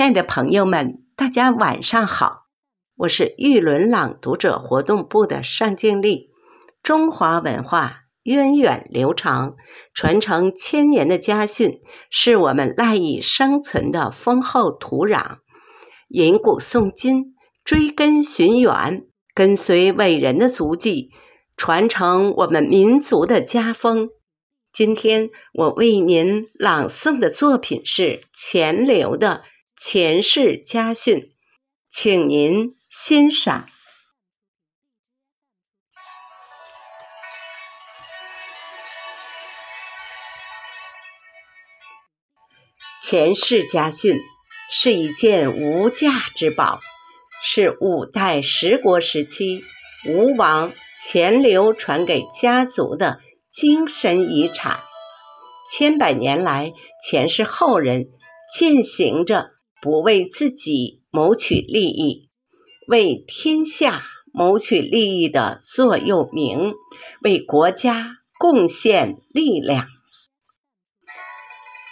亲爱的朋友们，大家晚上好！我是玉轮朗读者活动部的尚静丽。中华文化源远流长，传承千年的家训是我们赖以生存的丰厚土壤。引古诵今，追根寻源，跟随伟人的足迹，传承我们民族的家风。今天我为您朗诵的作品是钱流的。前世家训，请您欣赏。前世家训是一件无价之宝，是五代十国时期吴王钱流传给家族的精神遗产。千百年来，钱氏后人践行着。不为自己谋取利益，为天下谋取利益的座右铭，为国家贡献力量。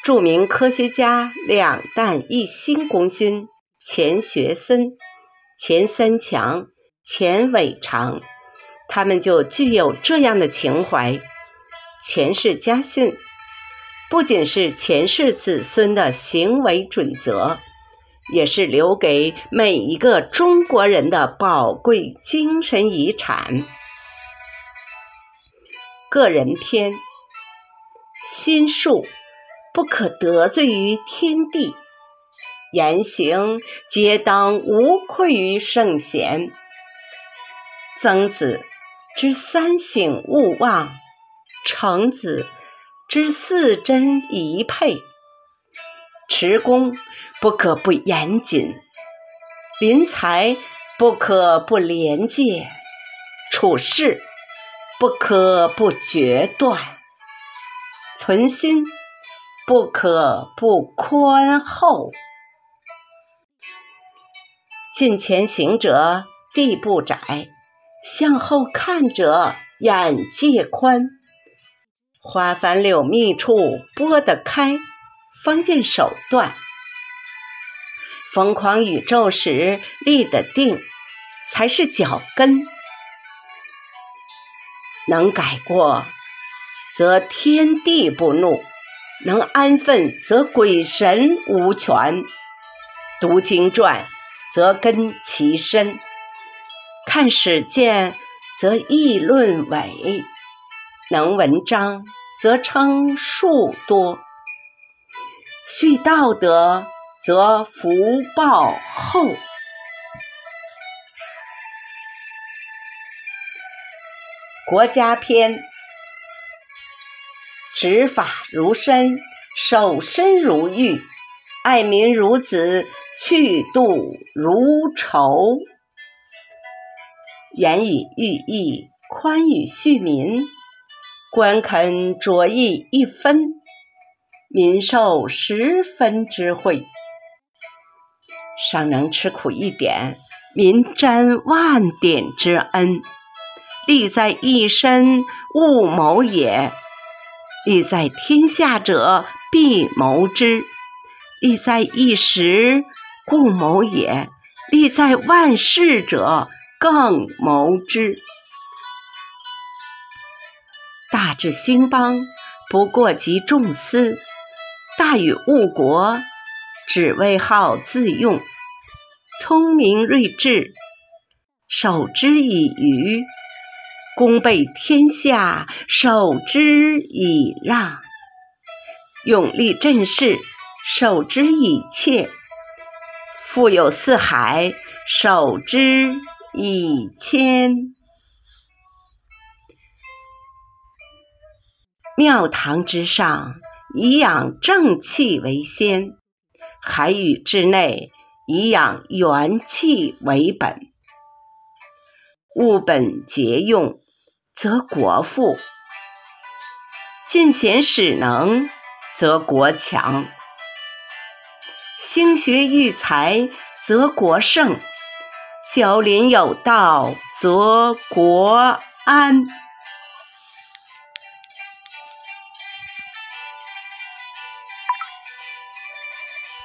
著名科学家两弹一星功勋钱学森、钱三强、钱伟长，他们就具有这样的情怀。钱氏家训不仅是钱氏子孙的行为准则。也是留给每一个中国人的宝贵精神遗产。个人篇：心术不可得罪于天地，言行皆当无愧于圣贤。曾子之三省勿忘，程子之四真宜佩。持功不可不严谨，临财不可不廉洁，处事不可不决断，存心不可不宽厚。近前行者地不窄，向后看者眼界宽。花繁柳密处拨得开。方见手段，疯狂宇宙时立的定，才是脚跟。能改过，则天地不怒；能安分，则鬼神无权。读经传，则根其深；看史见，则议论伟；能文章，则称数多。续道德，则福报厚。国家篇：执法如身，守身如玉，爱民如子，去度如仇。严以寓意，宽以恤民，官肯着意一分。民受十分之惠，尚能吃苦一点，民沾万点之恩。利在一身，勿谋也；利在天下者，必谋之；利在一时，故谋也；利在万世者，更谋之。大治兴邦，不过及众思。大禹误国，只为好自用；聪明睿智，守之以愚；功被天下，守之以让；勇力振势，守之以切；富有四海，守之以谦。庙堂之上。以养正气为先，海宇之内以养元气为本。物本节用，则国富；尽贤使能，则国强；兴学育才，则国盛；教邻有道，则国安。